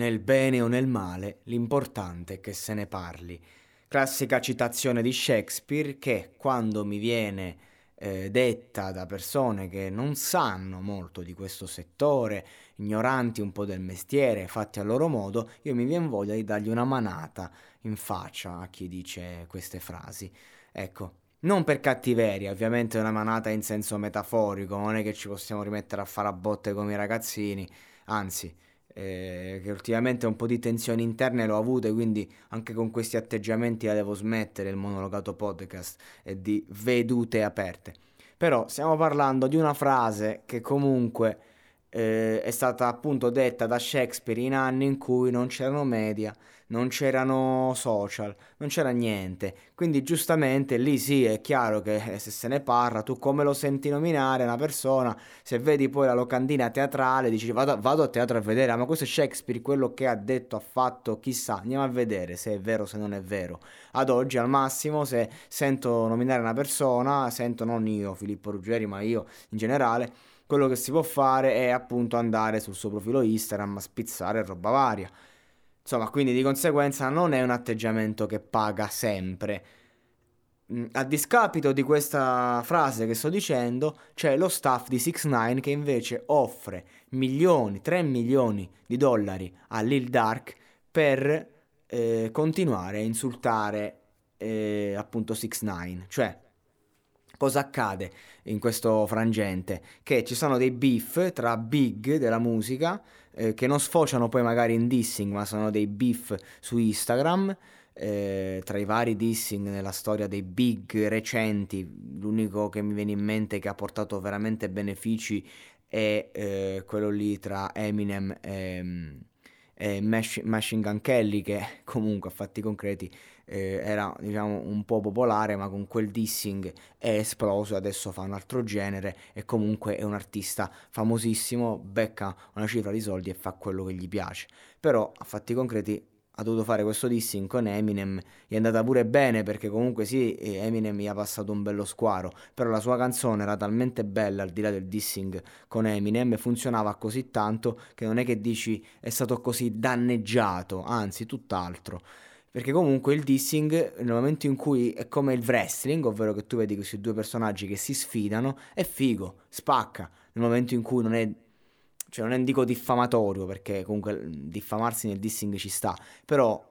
Nel bene o nel male, l'importante è che se ne parli. Classica citazione di Shakespeare che quando mi viene eh, detta da persone che non sanno molto di questo settore, ignoranti un po' del mestiere, fatti a loro modo, io mi viene voglia di dargli una manata in faccia a chi dice queste frasi. Ecco, non per cattiveria, ovviamente una manata in senso metaforico, non è che ci possiamo rimettere a fare a botte come i ragazzini, anzi eh, che ultimamente un po' di tensioni interne l'ho avute, quindi anche con questi atteggiamenti la devo smettere il monologato podcast e di vedute aperte. Però stiamo parlando di una frase che comunque eh, è stata appunto detta da Shakespeare in anni in cui non c'erano media, non c'erano social, non c'era niente. Quindi giustamente lì sì è chiaro che eh, se se ne parla, tu come lo senti nominare una persona, se vedi poi la locandina teatrale, dici vado, vado a teatro a vedere, ma questo è Shakespeare, quello che ha detto, ha fatto, chissà, andiamo a vedere se è vero o se non è vero. Ad oggi al massimo se sento nominare una persona, sento non io, Filippo Ruggeri, ma io in generale, quello che si può fare è appunto andare sul suo profilo Instagram a spizzare roba varia. Insomma, quindi di conseguenza non è un atteggiamento che paga sempre. Mm, a discapito di questa frase che sto dicendo, c'è lo staff di 6 9 che invece offre milioni, 3 milioni di dollari a Lil Dark per eh, continuare a insultare eh, appunto 6 9 Cioè, cosa accade in questo frangente? Che ci sono dei beef tra big della musica eh, che non sfociano poi magari in dissing, ma sono dei beef su Instagram. Eh, tra i vari dissing nella storia dei big recenti, l'unico che mi viene in mente che ha portato veramente benefici è eh, quello lì tra Eminem e, e Machine Gun Kelly, che comunque a fatti concreti eh, era diciamo un po' popolare ma con quel dissing è esploso adesso fa un altro genere e comunque è un artista famosissimo becca una cifra di soldi e fa quello che gli piace. Però a fatti concreti ha dovuto fare questo dissing con Eminem, gli è andata pure bene perché comunque sì, Eminem gli ha passato un bello squaro, però la sua canzone era talmente bella al di là del dissing con Eminem funzionava così tanto che non è che dici è stato così danneggiato, anzi tutt'altro. Perché comunque il dissing, nel momento in cui è come il wrestling, ovvero che tu vedi questi due personaggi che si sfidano, è figo, spacca. Nel momento in cui non è, cioè non dico diffamatorio, perché comunque diffamarsi nel dissing ci sta, però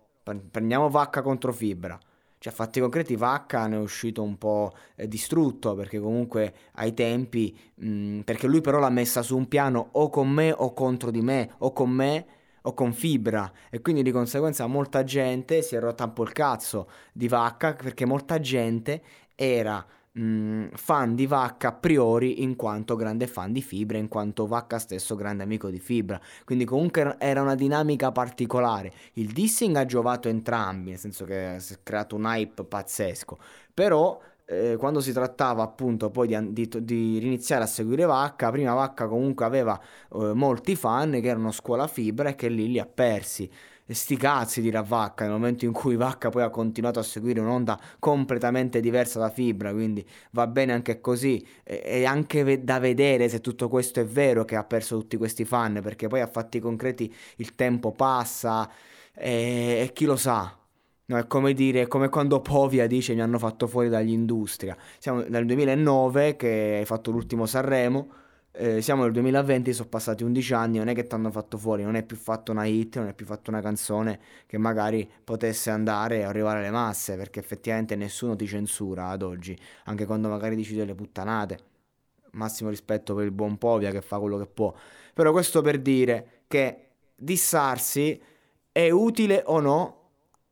prendiamo Vacca contro Fibra. Cioè, fatti concreti, Vacca ne è uscito un po' eh, distrutto perché comunque ai tempi, mh, perché lui però l'ha messa su un piano o con me o contro di me, o con me o con fibra e quindi di conseguenza molta gente si è rotta un po' il cazzo di Vacca perché molta gente era mh, fan di Vacca a priori in quanto grande fan di Fibra, in quanto Vacca stesso grande amico di Fibra. Quindi comunque era una dinamica particolare. Il dissing ha giovato entrambi, nel senso che si è creato un hype pazzesco. Però eh, quando si trattava appunto poi di, di, di, riniziare a seguire Vacca, prima Vacca comunque aveva eh, molti fan che erano scuola fibra e che lì li ha persi. Sti cazzi dirà Vacca nel momento in cui Vacca poi ha continuato a seguire un'onda completamente diversa da fibra, quindi va bene anche così. E, anche da vedere se tutto questo è vero che ha perso tutti questi fan, perché poi a fatti concreti il tempo passa e, e chi lo sa No, è come dire, è come quando Povia dice mi hanno fatto fuori dall'industria. Siamo nel 2009 che hai fatto l'ultimo Sanremo, eh, siamo nel 2020, sono passati 11 anni, non è che ti hanno fatto fuori, non è più fatto una hit, non è più fatto una canzone che magari potesse andare e arrivare alle masse, perché effettivamente nessuno ti censura ad oggi, anche quando magari dici delle puttanate. Massimo rispetto per il buon Povia che fa quello che può. Però questo per dire che dissarsi è utile o no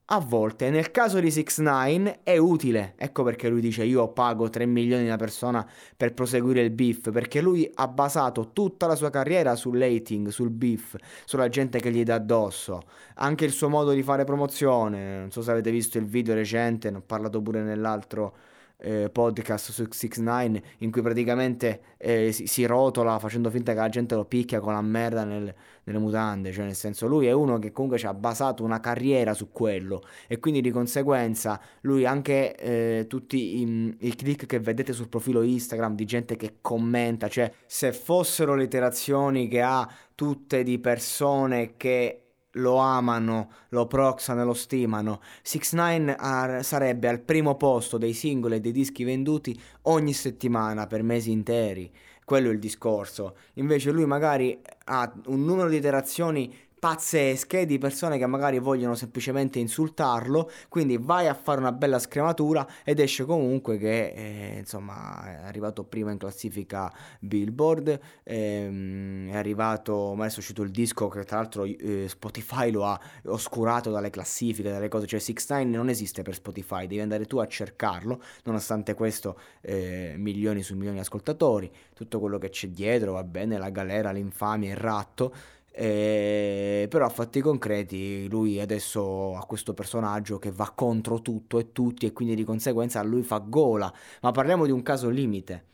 a volte, nel caso di 6 9 è utile, ecco perché lui dice io pago 3 milioni una persona per proseguire il beef, perché lui ha basato tutta la sua carriera sull'hating, sul beef, sulla gente che gli dà addosso, anche il suo modo di fare promozione, non so se avete visto il video recente, ne ho parlato pure nell'altro eh, podcast su 6 9 in cui praticamente eh, si, si, rotola facendo finta che la gente lo picchia con la merda nel, nelle mutande, cioè nel senso lui è uno che comunque ci ha basato una carriera su quello. E quindi di conseguenza lui anche eh, tutti i, i click che vedete sul profilo Instagram di gente che commenta, cioè se fossero le iterazioni che ha tutte di persone che lo amano, lo proxano e lo stimano. 6 9 sarebbe al primo posto dei singoli e dei dischi venduti ogni settimana per mesi interi. Quello è il discorso. Invece lui magari ha un numero di iterazioni pazzesche di persone che magari vogliono semplicemente insultarlo, quindi vai a fare una bella scrematura ed esce comunque che eh, insomma è arrivato prima in classifica Billboard, ehm, è arrivato, ma adesso è uscito il disco che tra l'altro eh, Spotify lo ha oscurato dalle classifiche, dalle cose, cioè 6 9 non esiste per Spotify, devi andare tu a cercarlo, nonostante questo eh, milioni su milioni di ascoltatori, tutto quello che c'è dietro, va bene, la galera, l'infamia, il ratto, eh, però a fatti concreti lui adesso ha questo personaggio che va contro tutto e tutti e quindi di conseguenza a lui fa gola. Ma parliamo di un caso limite.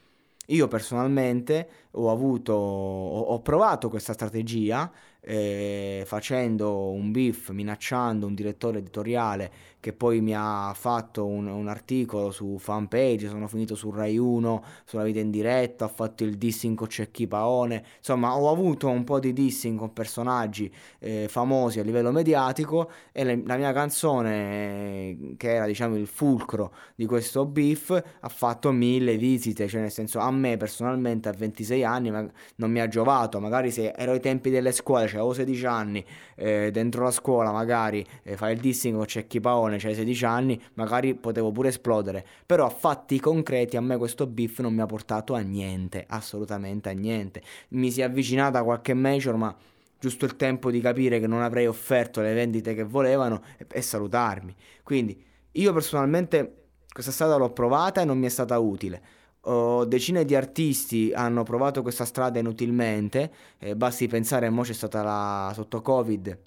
Io personalmente ho avuto, ho, ho provato questa strategia eh, facendo un beef, minacciando un direttore editoriale che poi mi ha fatto un, un, articolo su fanpage, sono finito su Rai 1, sulla vita in diretta, ho fatto il dissing con Cecchi Paone, insomma ho avuto un po' di dissing con personaggi eh, famosi a livello mediatico e le, la mia canzone, che era diciamo il fulcro di questo beef, ha fatto mille visite, cioè nel senso a me personalmente a 26 anni ma non mi ha giovato, magari se ero ai tempi delle scuole, cioè avevo 16 anni, eh, dentro la scuola magari eh, fai il dissing con Cecchi Paone, cioè 16 anni, magari potevo pure esplodere, però a fatti concreti a me questo beef non mi ha portato a niente, assolutamente a niente. Mi si è avvicinata qualche major, ma giusto il tempo di capire che non avrei offerto le vendite che volevano e, e salutarmi. Quindi io personalmente questa strada l'ho provata e non mi è stata utile. Oh, decine di artisti hanno provato questa strada inutilmente, eh, basti pensare, mo c'è stata la sotto Covid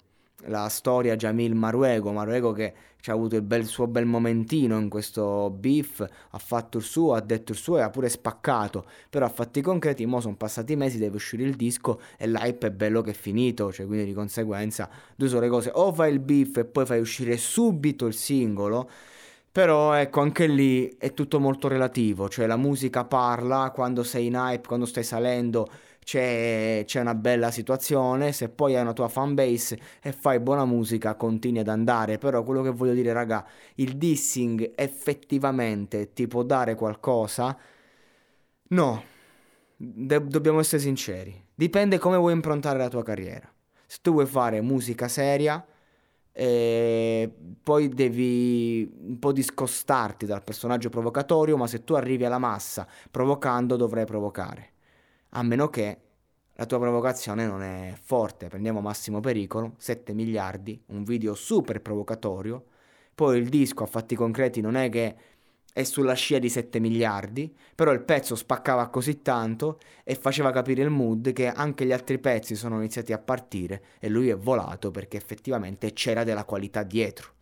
la storia Jamil Maruego, Maruego che ha avuto il, bel, suo bel momentino in questo beef, ha fatto il suo, ha detto il suo e ha pure spaccato, però a fatti concreti, mo sono passati mesi, deve uscire il disco e l'hype è bello che è finito, cioè quindi di conseguenza due sono le cose, o fai il beef e poi fai uscire subito il singolo, però ecco, anche lì è tutto molto relativo, cioè la musica parla quando sei in hype, quando stai salendo, c'è, c'è, una bella situazione, se poi hai una tua fanbase e fai buona musica continui ad andare, però quello che voglio dire raga, il dissing effettivamente ti può dare qualcosa? No, De- dobbiamo essere sinceri, dipende come vuoi improntare la tua carriera. Se tu vuoi fare musica seria, eh, poi devi un po' discostarti dal personaggio provocatorio, ma se tu arrivi alla massa provocando dovrai provocare a meno che la tua provocazione non è forte. Prendiamo Massimo Pericolo, 7 miliardi, un video super provocatorio, poi il disco a fatti concreti non è che è sulla scia di 7 miliardi, però il pezzo spaccava così tanto e faceva capire il mood che anche gli altri pezzi sono iniziati a partire e lui è volato perché effettivamente c'era della qualità dietro.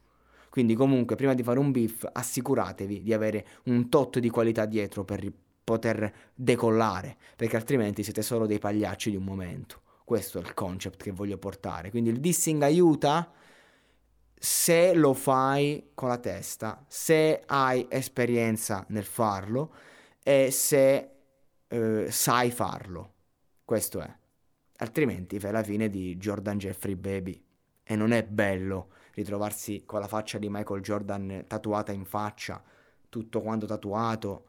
Quindi comunque prima di fare un beef assicuratevi di avere un tot di qualità dietro per, poter decollare, perché altrimenti siete solo dei pagliacci di un momento. Questo è il concept che voglio portare. Quindi il dissing aiuta se lo fai con la testa, se hai esperienza nel farlo e se eh, sai farlo. Questo è. Altrimenti fai la fine di Jordan Jeffrey Baby. E non è bello ritrovarsi con la faccia di Michael Jordan tatuata in faccia, tutto quanto tatuato,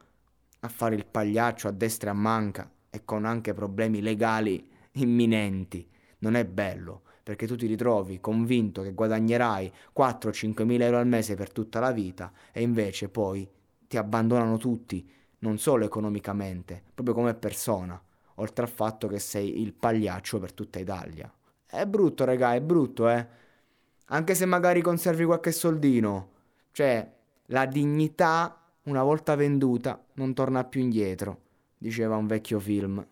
a fare il pagliaccio a destra e a manca. E con anche problemi legali imminenti. Non è bello, perché tu ti ritrovi convinto che guadagnerai 4-5 mila euro al mese per tutta la vita e invece poi ti abbandonano tutti, non solo economicamente, proprio come persona, oltre al fatto che sei il pagliaccio per tutta Italia. È brutto, raga, è brutto, eh. Anche se magari conservi qualche soldino. Cioè, la dignità, una volta venduta, non torna più indietro, diceva un vecchio film.